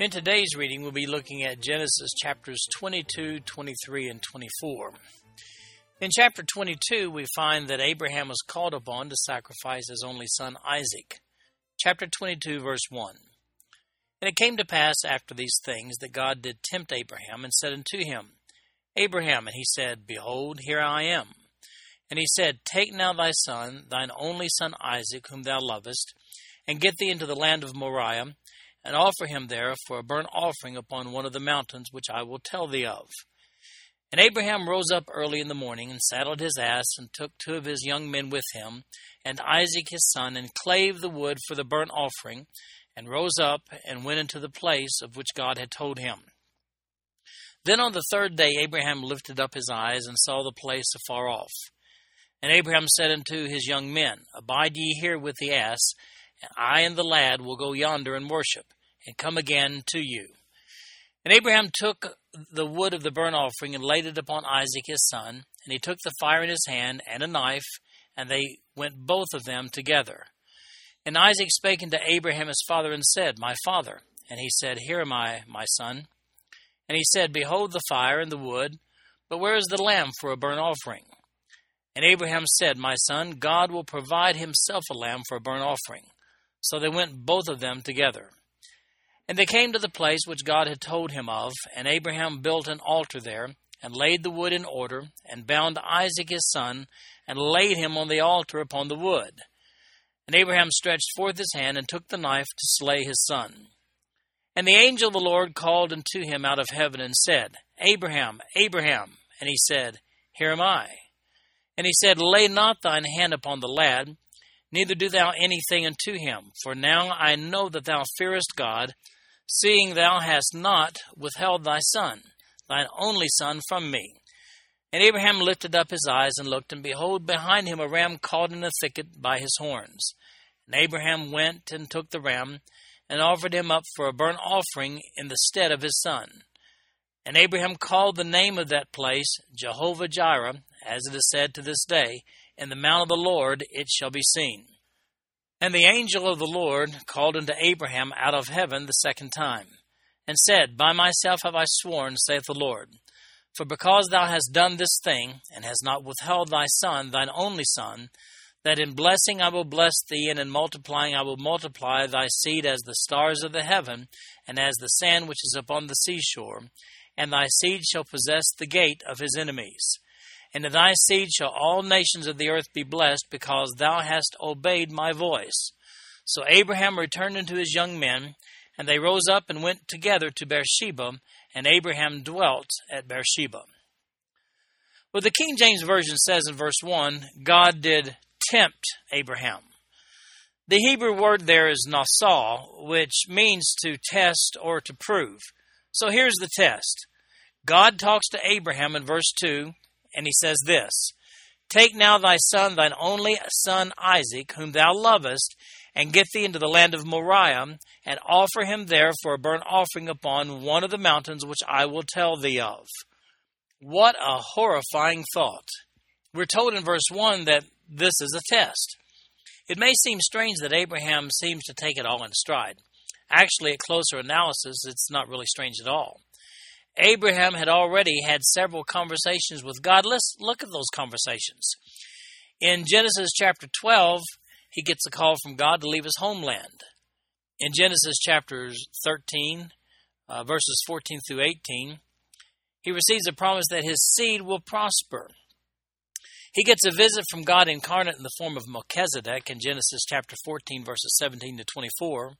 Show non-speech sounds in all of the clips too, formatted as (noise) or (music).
In today's reading, we'll be looking at Genesis chapters 22, 23, and 24. In chapter 22, we find that Abraham was called upon to sacrifice his only son Isaac. Chapter 22, verse 1. And it came to pass after these things that God did tempt Abraham and said unto him, Abraham, and he said, Behold, here I am. And he said, Take now thy son, thine only son Isaac, whom thou lovest, and get thee into the land of Moriah, and offer him there for a burnt offering upon one of the mountains which I will tell thee of. And Abraham rose up early in the morning, and saddled his ass, and took two of his young men with him, and Isaac his son, and clave the wood for the burnt offering, and rose up, and went into the place of which God had told him. Then on the third day Abraham lifted up his eyes, and saw the place afar off. And Abraham said unto his young men, Abide ye here with the ass, and I and the lad will go yonder and worship, and come again to you. And Abraham took the wood of the burnt offering and laid it upon Isaac his son, and he took the fire in his hand and a knife, and they went both of them together. And Isaac spake unto Abraham his father and said, My father. And he said, Here am I, my son. And he said, Behold the fire and the wood, but where is the lamb for a burnt offering? And Abraham said, My son, God will provide himself a lamb for a burnt offering. So they went both of them together. And they came to the place which God had told him of, and Abraham built an altar there, and laid the wood in order, and bound Isaac his son, and laid him on the altar upon the wood. And Abraham stretched forth his hand, and took the knife to slay his son. And the angel of the Lord called unto him out of heaven, and said, Abraham, Abraham. And he said, Here am I. And he said, Lay not thine hand upon the lad, neither do thou anything unto him. For now I know that thou fearest God, seeing thou hast not withheld thy son, thine only son, from me. And Abraham lifted up his eyes and looked, and behold, behind him a ram caught in a thicket by his horns. And Abraham went and took the ram, and offered him up for a burnt offering in the stead of his son. And Abraham called the name of that place Jehovah Jireh, as it is said to this day, In the mount of the Lord it shall be seen. And the angel of the Lord called unto Abraham out of heaven the second time, and said, By myself have I sworn, saith the Lord, for because thou hast done this thing, and hast not withheld thy son, thine only son, that in blessing I will bless thee, and in multiplying I will multiply thy seed as the stars of the heaven, and as the sand which is upon the seashore, and thy seed shall possess the gate of his enemies. And in thy seed shall all nations of the earth be blessed, because thou hast obeyed my voice. So Abraham returned unto his young men, and they rose up and went together to Beersheba, and Abraham dwelt at Beersheba. Well, the King James Version says in verse 1 God did tempt Abraham. The Hebrew word there is nasah, which means to test or to prove. So here's the test God talks to Abraham in verse 2 and he says this Take now thy son, thine only son Isaac, whom thou lovest, and get thee into the land of Moriah, and offer him there for a burnt offering upon one of the mountains which I will tell thee of. What a horrifying thought. We're told in verse 1 that this is a test. It may seem strange that Abraham seems to take it all in stride. Actually, at closer analysis, it's not really strange at all. Abraham had already had several conversations with God. Let's look at those conversations. In Genesis chapter 12, he gets a call from God to leave his homeland. In Genesis chapters 13, uh, verses 14 through 18, he receives a promise that his seed will prosper. He gets a visit from God incarnate in the form of Melchizedek in Genesis chapter 14, verses 17 to 24.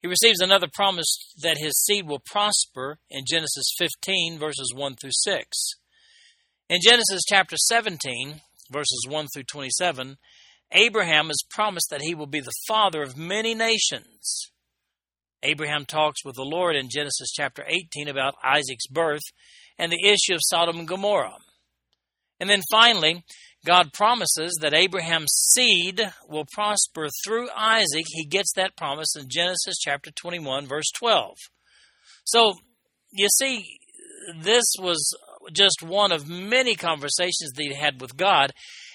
He receives another promise that his seed will prosper in Genesis 15, verses 1 through 6. In Genesis chapter 17, verses 1 through 27, Abraham is promised that he will be the father of many nations. Abraham talks with the Lord in Genesis chapter 18 about Isaac's birth and the issue of Sodom and Gomorrah. And then finally, God promises that Abraham's seed will prosper through Isaac. He gets that promise in Genesis chapter 21, verse 12. So, you see, this was just one of many conversations that he had with God.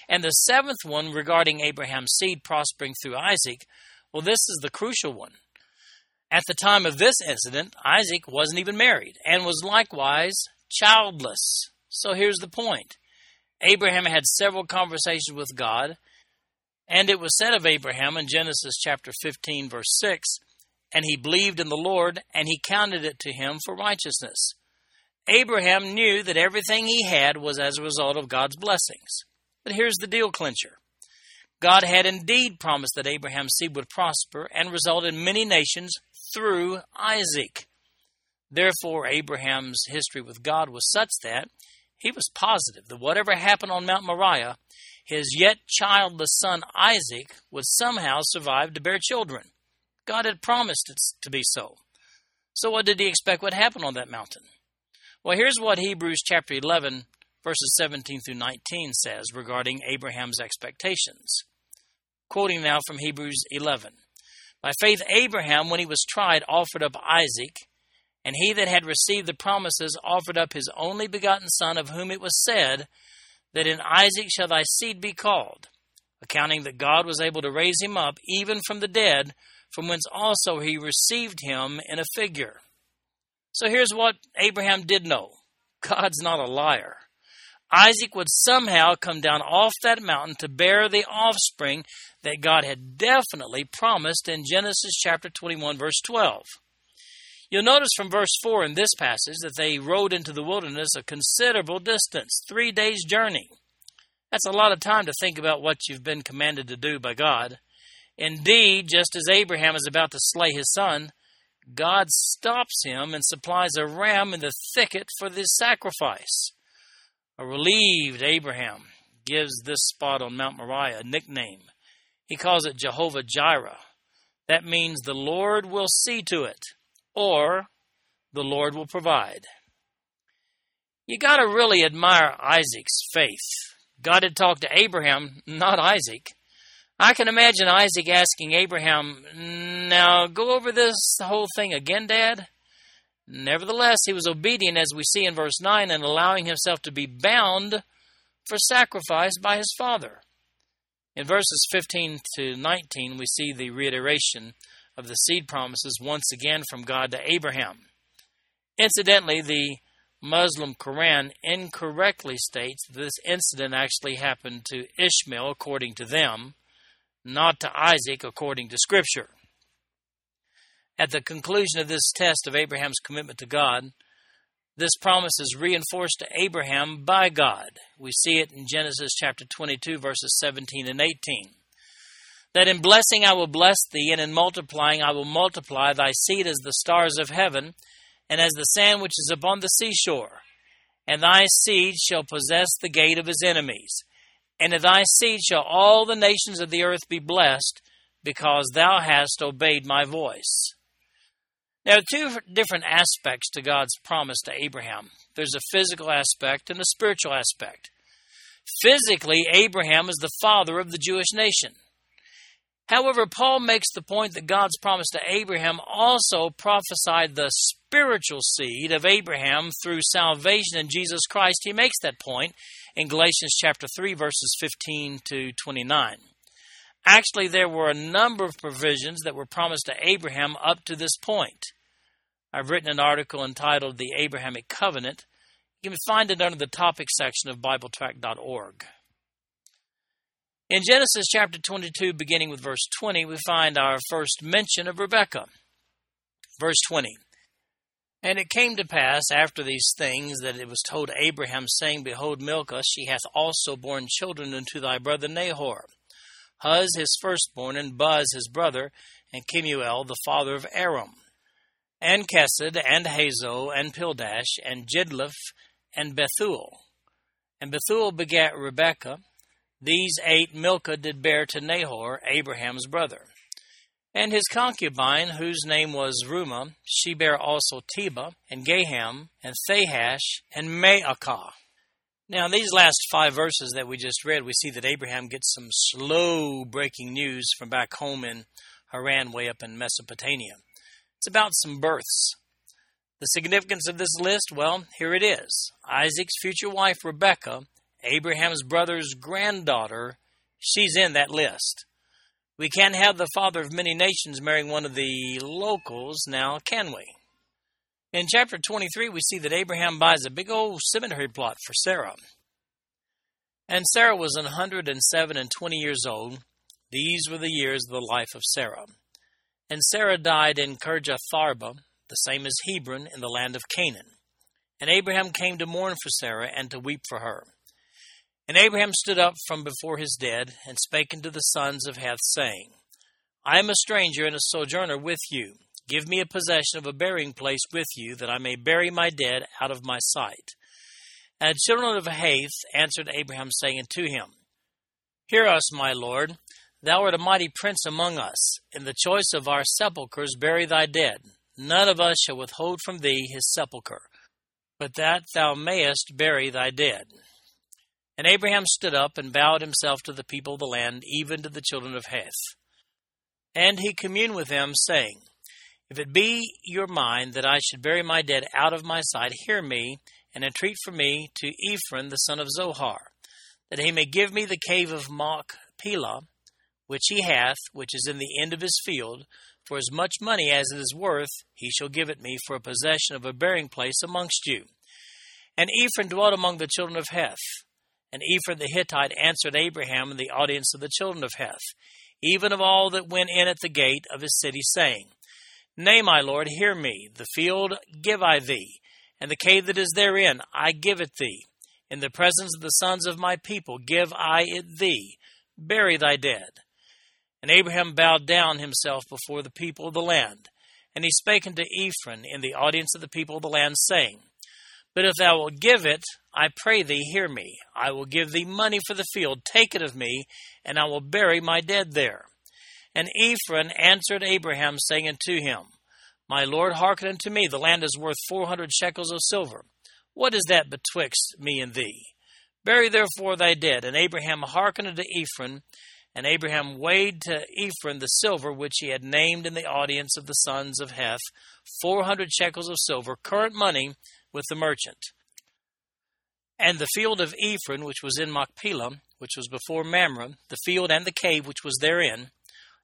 And the seventh one regarding Abraham's seed prospering through Isaac, well, this is the crucial one. At the time of this incident, Isaac wasn't even married and was likewise childless. So here's the point Abraham had several conversations with God, and it was said of Abraham in Genesis chapter 15, verse 6 and he believed in the Lord, and he counted it to him for righteousness. Abraham knew that everything he had was as a result of God's blessings. But here's the deal clincher God had indeed promised that Abraham's seed would prosper and result in many nations through Isaac. Therefore, Abraham's history with God was such that he was positive that whatever happened on Mount Moriah, his yet childless son Isaac would somehow survive to bear children. God had promised it to be so. So, what did he expect would happen on that mountain? Well, here's what Hebrews chapter 11, verses 17 through 19 says regarding Abraham's expectations. Quoting now from Hebrews 11 By faith, Abraham, when he was tried, offered up Isaac, and he that had received the promises offered up his only begotten son, of whom it was said, That in Isaac shall thy seed be called, accounting that God was able to raise him up even from the dead from whence also he received him in a figure. So here's what Abraham did know God's not a liar. Isaac would somehow come down off that mountain to bear the offspring that God had definitely promised in Genesis chapter 21, verse 12. You'll notice from verse 4 in this passage that they rode into the wilderness a considerable distance, three days' journey. That's a lot of time to think about what you've been commanded to do by God. Indeed, just as Abraham is about to slay his son, God stops him and supplies a ram in the thicket for this sacrifice. A relieved Abraham gives this spot on Mount Moriah a nickname. He calls it Jehovah Jireh. That means the Lord will see to it, or the Lord will provide. You got to really admire Isaac's faith. God had talked to Abraham, not Isaac. I can imagine Isaac asking Abraham, Now go over this whole thing again, Dad? Nevertheless, he was obedient, as we see in verse 9, and allowing himself to be bound for sacrifice by his father. In verses 15 to 19, we see the reiteration of the seed promises once again from God to Abraham. Incidentally, the Muslim Quran incorrectly states this incident actually happened to Ishmael, according to them, not to Isaac according to Scripture. At the conclusion of this test of Abraham's commitment to God, this promise is reinforced to Abraham by God. We see it in Genesis chapter 22, verses 17 and 18. That in blessing I will bless thee, and in multiplying I will multiply thy seed as the stars of heaven, and as the sand which is upon the seashore. And thy seed shall possess the gate of his enemies and in thy seed shall all the nations of the earth be blessed, because thou hast obeyed my voice. Are two different aspects to God's promise to Abraham there's a physical aspect and a spiritual aspect. Physically, Abraham is the father of the Jewish nation. However, Paul makes the point that God's promise to Abraham also prophesied the spiritual seed of Abraham through salvation in Jesus Christ. He makes that point in Galatians chapter 3 verses 15 to 29. Actually, there were a number of provisions that were promised to Abraham up to this point. I've written an article entitled The Abrahamic Covenant. You can find it under the topic section of BibleTrack.org. In Genesis chapter 22, beginning with verse 20, we find our first mention of Rebekah. Verse 20 And it came to pass after these things that it was told Abraham, saying, Behold, Milcah, she hath also borne children unto thy brother Nahor. Huz his firstborn, and Buz his brother, and Kemuel the father of Aram, and Chesed, and Hazo, and Pildash, and Jidlaph, and Bethuel. And Bethuel begat Rebekah, these eight Milcah did bear to Nahor, Abraham's brother. And his concubine, whose name was Reumah, she bare also Tebah, and Gaham, and Thahash, and Maacah. Now, these last five verses that we just read, we see that Abraham gets some slow breaking news from back home in Haran, way up in Mesopotamia. It's about some births. The significance of this list, well, here it is Isaac's future wife, Rebekah, Abraham's brother's granddaughter, she's in that list. We can't have the father of many nations marrying one of the locals now, can we? In chapter 23, we see that Abraham buys a big old cemetery plot for Sarah. And Sarah was 107 and 20 years old. These were the years of the life of Sarah. And Sarah died in Kirjatharba, the same as Hebron, in the land of Canaan. And Abraham came to mourn for Sarah and to weep for her. And Abraham stood up from before his dead, and spake unto the sons of Heth, saying, I am a stranger and a sojourner with you. Give me a possession of a burying place with you, that I may bury my dead out of my sight. And the children of Heth answered Abraham, saying unto him, Hear us, my lord. Thou art a mighty prince among us. In the choice of our sepulchres bury thy dead. None of us shall withhold from thee his sepulchre, but that thou mayest bury thy dead. And Abraham stood up and bowed himself to the people of the land, even to the children of Heth. And he communed with them, saying, If it be your mind that I should bury my dead out of my sight, hear me, and entreat for me to Ephron the son of Zohar, that he may give me the cave of Machpelah, which he hath, which is in the end of his field, for as much money as it is worth, he shall give it me for a possession of a burying place amongst you. And Ephron dwelt among the children of Heth. And Ephron the Hittite answered Abraham in the audience of the children of Heth, even of all that went in at the gate of his city, saying, Nay, my lord, hear me. The field give I thee, and the cave that is therein I give it thee. In the presence of the sons of my people give I it thee. Bury thy dead. And Abraham bowed down himself before the people of the land. And he spake unto Ephron in the audience of the people of the land, saying, But if thou wilt give it, I pray thee, hear me. I will give thee money for the field. Take it of me, and I will bury my dead there. And Ephron answered Abraham, saying unto him, My lord, hearken unto me. The land is worth four hundred shekels of silver. What is that betwixt me and thee? Bury therefore thy dead. And Abraham hearkened unto Ephron, and Abraham weighed to Ephron the silver which he had named in the audience of the sons of Heth, four hundred shekels of silver, current money, with the merchant. And the field of Ephron, which was in Machpelah, which was before Mamre, the field and the cave which was therein,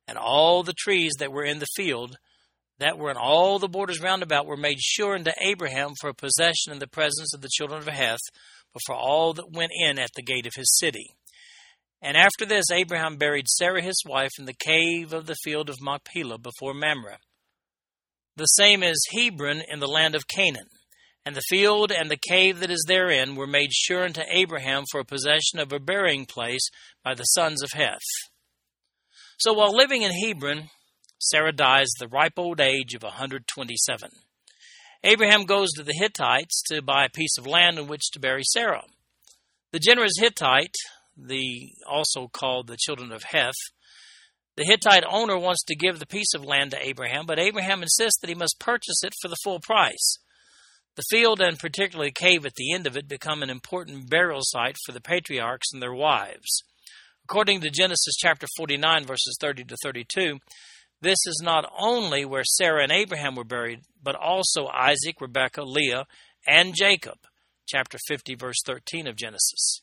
and all the trees that were in the field, that were in all the borders round about, were made sure unto Abraham for a possession in the presence of the children of Heth, but for all that went in at the gate of his city. And after this, Abraham buried Sarah his wife in the cave of the field of Machpelah before Mamre. The same is Hebron in the land of Canaan and the field and the cave that is therein were made sure unto Abraham for a possession of a burying place by the sons of Heth. So while living in Hebron, Sarah dies at the ripe old age of a 127. Abraham goes to the Hittites to buy a piece of land in which to bury Sarah. The generous Hittite, the also called the children of Heth, the Hittite owner wants to give the piece of land to Abraham, but Abraham insists that he must purchase it for the full price. The field, and particularly cave at the end of it, become an important burial site for the patriarchs and their wives. According to Genesis chapter 49, verses 30 to 32, this is not only where Sarah and Abraham were buried, but also Isaac, Rebekah, Leah, and Jacob, chapter 50, verse 13 of Genesis.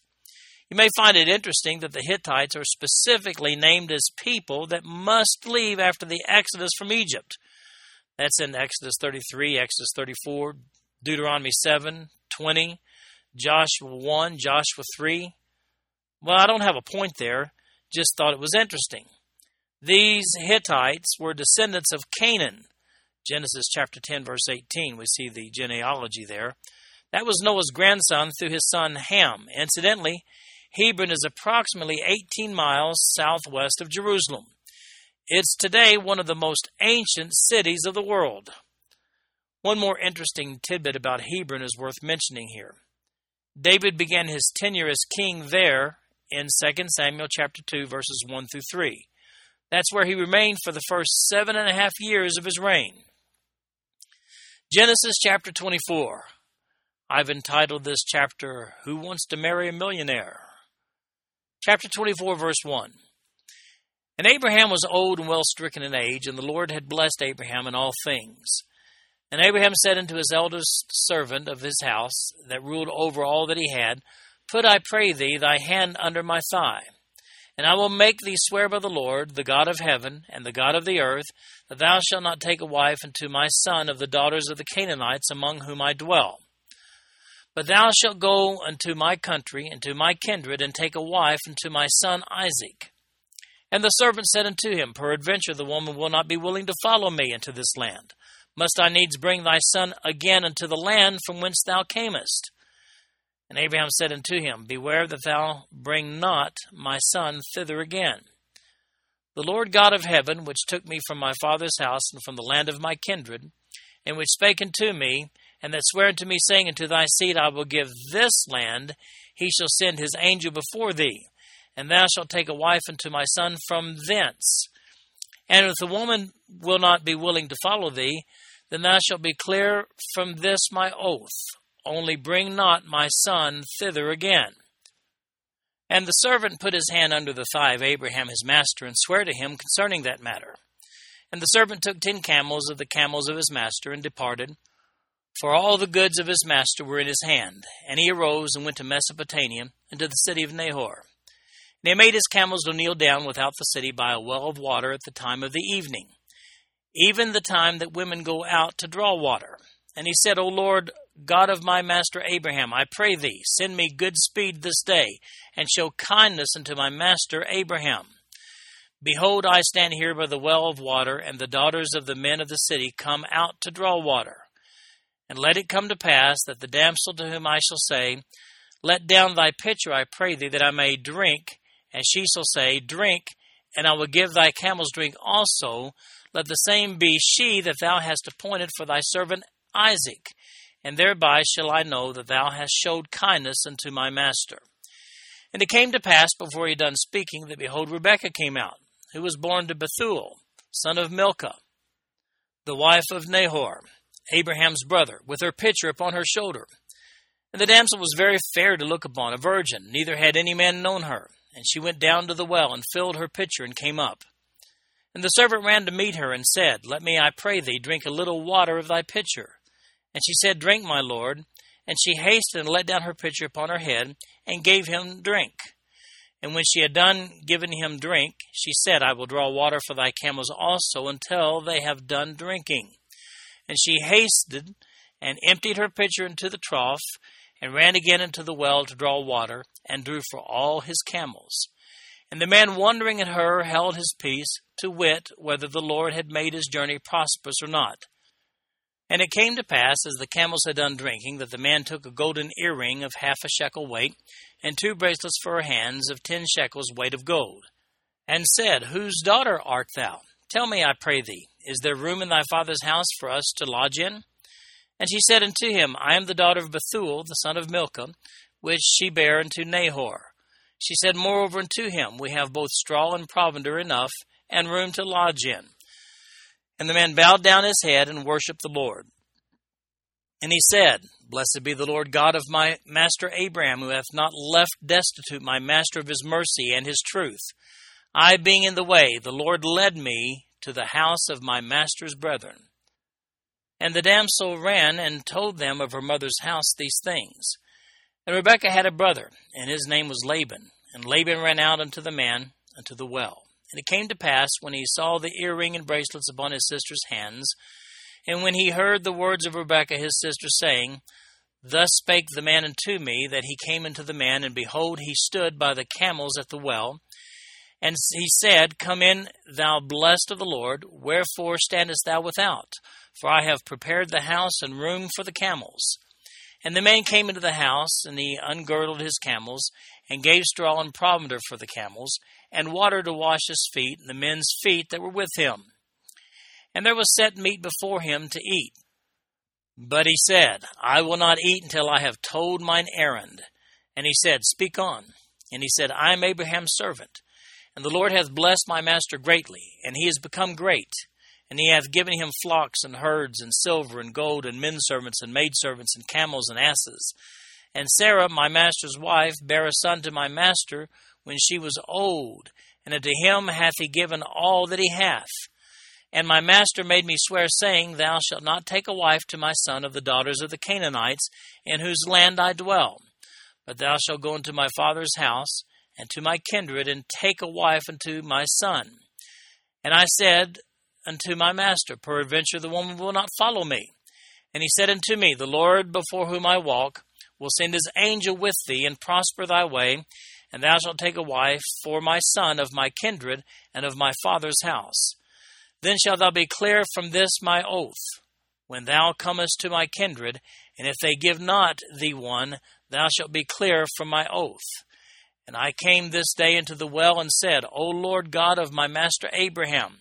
You may find it interesting that the Hittites are specifically named as people that must leave after the exodus from Egypt. That's in Exodus 33, Exodus 34, Deuteronomy 7, 20, Joshua 1, Joshua 3. Well, I don't have a point there, just thought it was interesting. These Hittites were descendants of Canaan. Genesis chapter 10, verse 18, we see the genealogy there. That was Noah's grandson through his son Ham. Incidentally, Hebron is approximately 18 miles southwest of Jerusalem. It's today one of the most ancient cities of the world. One more interesting tidbit about Hebron is worth mentioning here. David began his tenure as king there in 2 Samuel chapter 2 verses 1 through 3. That's where he remained for the first seven and a half years of his reign. Genesis chapter 24. I've entitled this chapter, Who Wants to Marry a Millionaire? Chapter 24, verse 1. And Abraham was old and well stricken in age, and the Lord had blessed Abraham in all things. And Abraham said unto his eldest servant of his house, that ruled over all that he had, Put, I pray thee, thy hand under my thigh. And I will make thee swear by the Lord, the God of heaven, and the God of the earth, that thou shalt not take a wife unto my son of the daughters of the Canaanites among whom I dwell. But thou shalt go unto my country, and to my kindred, and take a wife unto my son Isaac. And the servant said unto him, Peradventure the woman will not be willing to follow me into this land. Must I needs bring thy son again unto the land from whence thou camest? And Abraham said unto him, Beware that thou bring not my son thither again. The Lord God of heaven, which took me from my father's house and from the land of my kindred, and which spake unto me, and that sware unto me, saying, Unto thy seed I will give this land, he shall send his angel before thee, and thou shalt take a wife unto my son from thence. And if the woman will not be willing to follow thee, then thou shalt be clear from this my oath only bring not my son thither again. And the servant put his hand under the thigh of Abraham his master, and sware to him concerning that matter. And the servant took ten camels of the camels of his master, and departed. For all the goods of his master were in his hand. And he arose and went to Mesopotamia, and to the city of Nahor. And he made his camels to kneel down without the city by a well of water at the time of the evening, even the time that women go out to draw water. And he said, O Lord, God of my master Abraham, I pray thee, send me good speed this day, and show kindness unto my master Abraham. Behold, I stand here by the well of water, and the daughters of the men of the city come out to draw water. And let it come to pass that the damsel to whom I shall say, Let down thy pitcher, I pray thee, that I may drink, and she shall say, Drink, and I will give thy camels drink also. Let the same be she that thou hast appointed for thy servant Isaac and thereby shall I know that thou hast showed kindness unto my master. And it came to pass before he had done speaking that behold Rebekah came out, who was born to Bethuel, son of Milcah, the wife of Nahor, Abraham's brother, with her pitcher upon her shoulder. And the damsel was very fair to look upon, a virgin, neither had any man known her. And she went down to the well and filled her pitcher and came up. And the servant ran to meet her and said, Let me, I pray thee, drink a little water of thy pitcher. And she said, Drink, my lord. And she hasted and let down her pitcher upon her head, and gave him drink. And when she had done giving him drink, she said, I will draw water for thy camels also until they have done drinking. And she hasted and emptied her pitcher into the trough, and ran again into the well to draw water, and drew for all his camels. And the man wondering at her held his peace, to wit, whether the Lord had made his journey prosperous or not. And it came to pass, as the camels had done drinking, that the man took a golden earring of half a shekel weight, and two bracelets for her hands of ten shekels weight of gold, and said, Whose daughter art thou? Tell me, I pray thee, is there room in thy father's house for us to lodge in? And she said unto him, I am the daughter of Bethuel, the son of Milcah, which she bare unto Nahor. She said moreover unto him, We have both straw and provender enough, and room to lodge in. And the man bowed down his head and worshipped the Lord. And he said, Blessed be the Lord God of my master Abraham, who hath not left destitute my master of his mercy and his truth. I being in the way, the Lord led me to the house of my master's brethren. And the damsel ran and told them of her mother's house these things. And Rebekah had a brother, and his name was Laban. And Laban ran out unto the man unto the well. And it came to pass, when he saw the earring and bracelets upon his sister's hands, and when he heard the words of Rebekah his sister, saying, Thus spake the man unto me, that he came unto the man, and behold, he stood by the camels at the well. And he said, Come in, thou blessed of the Lord, wherefore standest thou without? For I have prepared the house and room for the camels. And the man came into the house, and he ungirdled his camels, and gave straw and provender for the camels, and water to wash his feet, and the men's feet that were with him. And there was set meat before him to eat. But he said, I will not eat until I have told mine errand. And he said, Speak on. And he said, I am Abraham's servant. And the Lord hath blessed my master greatly, and he is become great. And he hath given him flocks and herds, and silver and gold, and men servants and maidservants, and camels and asses. And Sarah, my master's wife, bare a son to my master when she was old, and unto him hath he given all that he hath. And my master made me swear, saying, Thou shalt not take a wife to my son of the daughters of the Canaanites, in whose land I dwell. But thou shalt go into my father's house, and to my kindred, and take a wife unto my son. And I said unto my master, Peradventure the woman will not follow me. And he said unto me, The Lord before whom I walk will send his angel with thee, and prosper thy way, and thou shalt take a wife for my son of my kindred and of my father's house. Then shalt thou be clear from this my oath, when thou comest to my kindred, and if they give not thee one, thou shalt be clear from my oath. And I came this day into the well and said, O Lord God of my master Abraham,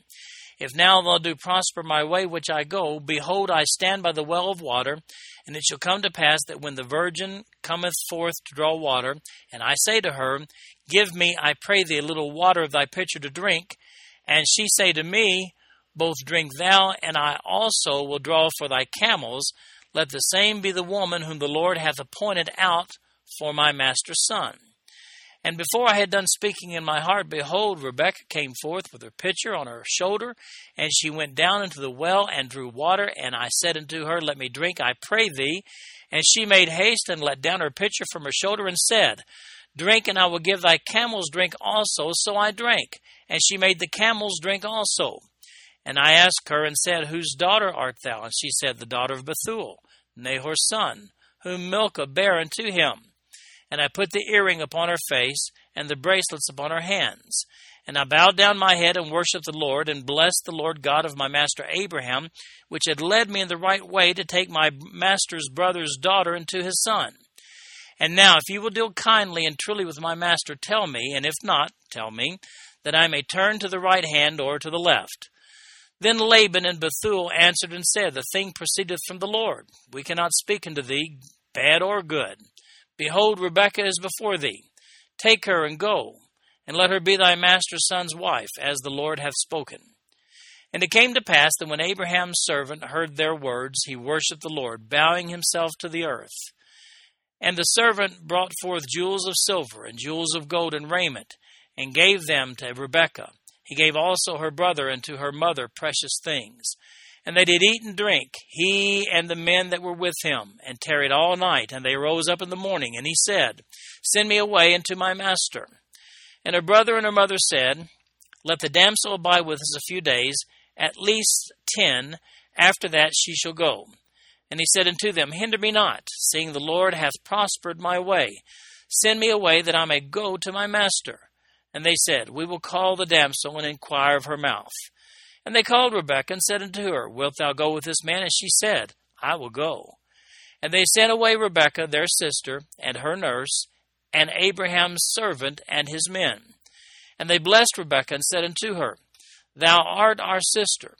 if now thou do prosper my way which I go, behold, I stand by the well of water, and it shall come to pass that when the virgin cometh forth to draw water, and I say to her, Give me, I pray thee, a little water of thy pitcher to drink, and she say to me, Both drink thou, and I also will draw for thy camels, let the same be the woman whom the Lord hath appointed out for my master's son. And before I had done speaking in my heart, behold, Rebekah came forth with her pitcher on her shoulder, and she went down into the well and drew water. And I said unto her, Let me drink, I pray thee. And she made haste and let down her pitcher from her shoulder and said, Drink, and I will give thy camels drink also. So I drank, and she made the camels drink also. And I asked her and said, Whose daughter art thou? And she said, The daughter of Bethuel, Nahor's son, whom Milcah bare unto him. And I put the earring upon her face, and the bracelets upon her hands. And I bowed down my head and worshipped the Lord, and blessed the Lord God of my master Abraham, which had led me in the right way to take my master's brother's daughter into his son. And now, if you will deal kindly and truly with my master, tell me, and if not, tell me, that I may turn to the right hand or to the left. Then Laban and Bethuel answered and said, The thing proceedeth from the Lord. We cannot speak unto thee, bad or good. Behold, Rebekah is before thee. Take her and go, and let her be thy master's son's wife, as the Lord hath spoken. And it came to pass that when Abraham's servant heard their words, he worshipped the Lord, bowing himself to the earth. And the servant brought forth jewels of silver and jewels of gold and raiment, and gave them to Rebekah. He gave also her brother and to her mother precious things. And they did eat and drink, he and the men that were with him, and tarried all night. And they rose up in the morning, and he said, Send me away unto my master. And her brother and her mother said, Let the damsel abide with us a few days, at least ten. After that she shall go. And he said unto them, Hinder me not, seeing the Lord hath prospered my way. Send me away that I may go to my master. And they said, We will call the damsel and inquire of her mouth. And they called Rebekah and said unto her, Wilt thou go with this man? And she said, I will go. And they sent away Rebekah, their sister, and her nurse, and Abraham's servant, and his men. And they blessed Rebekah and said unto her, Thou art our sister.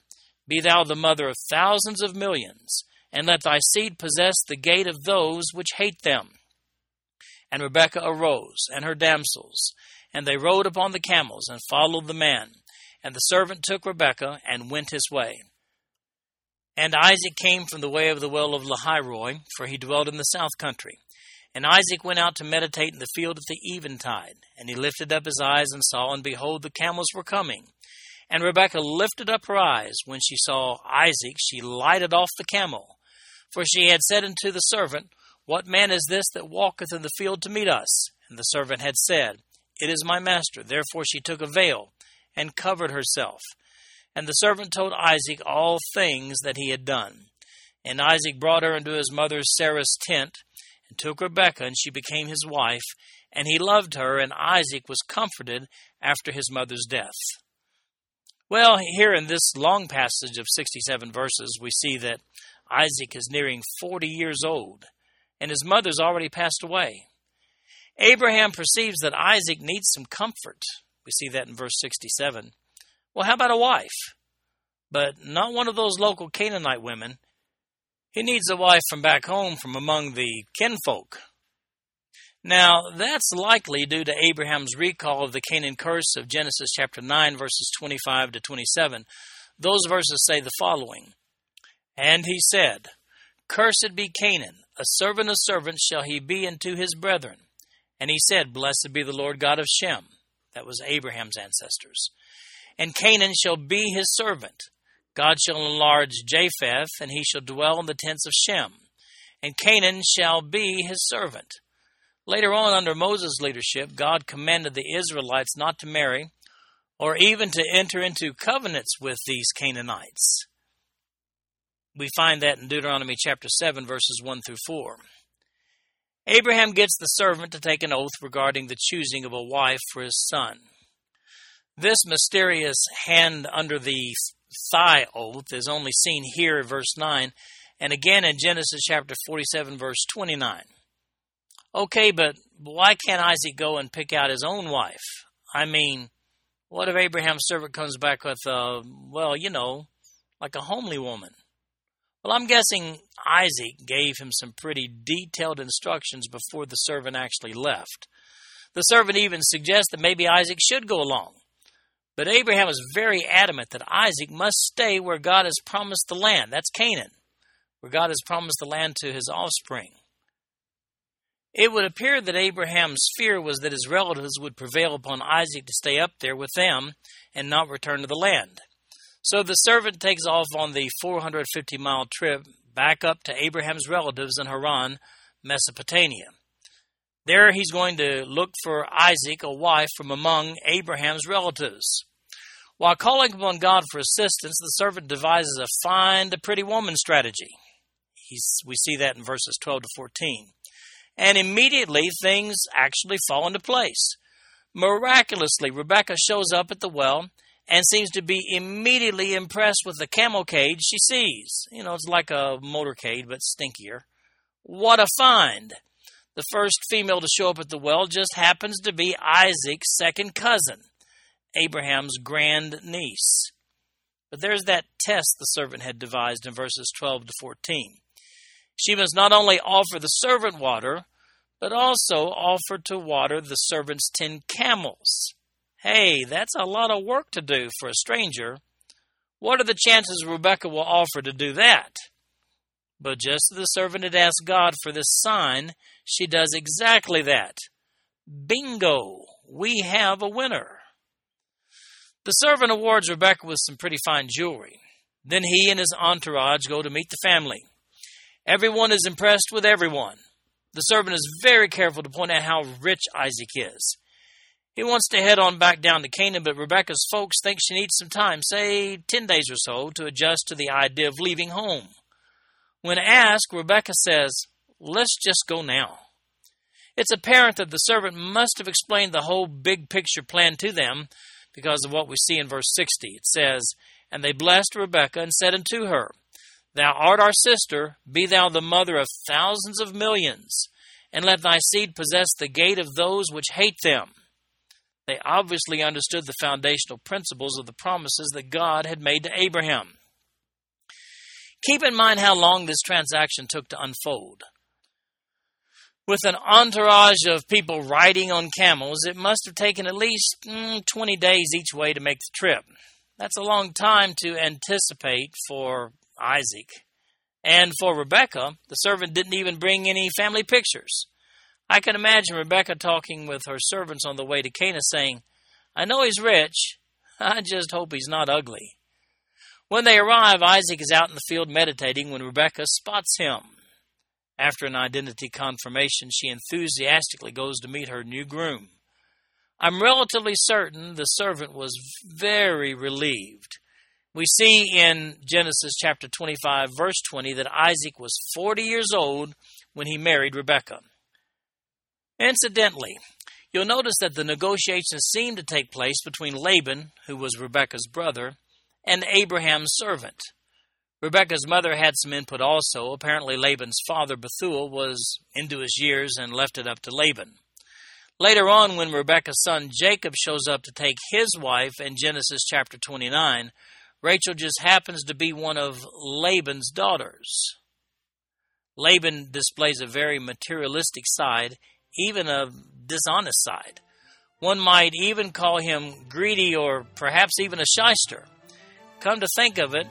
Be thou the mother of thousands of millions, and let thy seed possess the gate of those which hate them. And Rebekah arose, and her damsels, and they rode upon the camels, and followed the man. And the servant took Rebekah and went his way. And Isaac came from the way of the well of Lahairoi, for he dwelt in the south country. And Isaac went out to meditate in the field at the eventide. And he lifted up his eyes and saw, and behold, the camels were coming. And Rebekah lifted up her eyes. When she saw Isaac, she lighted off the camel. For she had said unto the servant, What man is this that walketh in the field to meet us? And the servant had said, It is my master. Therefore she took a veil and covered herself. And the servant told Isaac all things that he had done. And Isaac brought her into his mother Sarah's tent, and took Rebekah, and she became his wife. And he loved her, and Isaac was comforted after his mother's death. Well, here in this long passage of 67 verses, we see that Isaac is nearing 40 years old, and his mother's already passed away. Abraham perceives that Isaac needs some comfort. We see that in verse 67. Well, how about a wife? But not one of those local Canaanite women. He needs a wife from back home from among the kinfolk. Now, that's likely due to Abraham's recall of the Canaan curse of Genesis chapter 9, verses 25 to 27. Those verses say the following And he said, Cursed be Canaan, a servant of servants shall he be unto his brethren. And he said, Blessed be the Lord God of Shem. That was Abraham's ancestors. And Canaan shall be his servant. God shall enlarge Japheth, and he shall dwell in the tents of Shem. And Canaan shall be his servant. Later on, under Moses' leadership, God commanded the Israelites not to marry or even to enter into covenants with these Canaanites. We find that in Deuteronomy chapter 7, verses 1 through 4. Abraham gets the servant to take an oath regarding the choosing of a wife for his son. This mysterious hand under the thigh oath is only seen here in verse 9 and again in Genesis chapter 47, verse 29. Okay, but why can't Isaac go and pick out his own wife? I mean, what if Abraham's servant comes back with, a, well, you know, like a homely woman? Well, I'm guessing Isaac gave him some pretty detailed instructions before the servant actually left. The servant even suggests that maybe Isaac should go along. But Abraham is very adamant that Isaac must stay where God has promised the land. That's Canaan, where God has promised the land to his offspring. It would appear that Abraham's fear was that his relatives would prevail upon Isaac to stay up there with them and not return to the land. So the servant takes off on the 450 mile trip back up to Abraham's relatives in Haran, Mesopotamia. There he's going to look for Isaac, a wife from among Abraham's relatives. While calling upon God for assistance, the servant devises a find a pretty woman strategy. He's, we see that in verses 12 to 14 and immediately things actually fall into place. Miraculously, Rebecca shows up at the well and seems to be immediately impressed with the camelcade she sees. You know, it's like a motorcade, but stinkier. What a find! The first female to show up at the well just happens to be Isaac's second cousin, Abraham's grand niece. But there's that test the servant had devised in verses 12 to 14. She must not only offer the servant water, but also offer to water the servant's ten camels. Hey, that's a lot of work to do for a stranger. What are the chances Rebecca will offer to do that? But just as the servant had asked God for this sign, she does exactly that. Bingo! We have a winner. The servant awards Rebecca with some pretty fine jewelry. Then he and his entourage go to meet the family. Everyone is impressed with everyone. The servant is very careful to point out how rich Isaac is. He wants to head on back down to Canaan, but Rebecca's folks think she needs some time, say 10 days or so, to adjust to the idea of leaving home. When asked, Rebecca says, Let's just go now. It's apparent that the servant must have explained the whole big picture plan to them because of what we see in verse 60. It says, And they blessed Rebekah and said unto her, Thou art our sister, be thou the mother of thousands of millions, and let thy seed possess the gate of those which hate them. They obviously understood the foundational principles of the promises that God had made to Abraham. Keep in mind how long this transaction took to unfold. With an entourage of people riding on camels, it must have taken at least mm, 20 days each way to make the trip. That's a long time to anticipate for Isaac. And for Rebecca, the servant didn't even bring any family pictures. I can imagine Rebecca talking with her servants on the way to Cana, saying, I know he's rich. (laughs) I just hope he's not ugly. When they arrive, Isaac is out in the field meditating when Rebecca spots him. After an identity confirmation, she enthusiastically goes to meet her new groom. I'm relatively certain the servant was very relieved we see in Genesis chapter 25, verse 20, that Isaac was 40 years old when he married Rebekah. Incidentally, you'll notice that the negotiations seem to take place between Laban, who was Rebekah's brother, and Abraham's servant. Rebekah's mother had some input also. Apparently, Laban's father, Bethuel, was into his years and left it up to Laban. Later on, when Rebekah's son Jacob shows up to take his wife in Genesis chapter 29, Rachel just happens to be one of Laban's daughters. Laban displays a very materialistic side, even a dishonest side. One might even call him greedy or perhaps even a shyster. Come to think of it,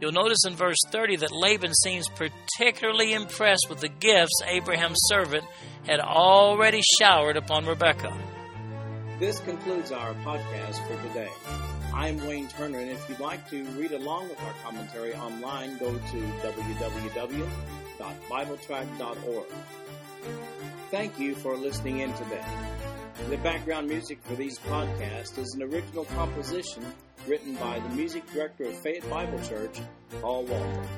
you'll notice in verse 30 that Laban seems particularly impressed with the gifts Abraham's servant had already showered upon Rebekah. This concludes our podcast for today. I'm Wayne Turner, and if you'd like to read along with our commentary online, go to www.bibletrack.org. Thank you for listening in today. The background music for these podcasts is an original composition written by the music director of Fayette Bible Church, Paul Walter.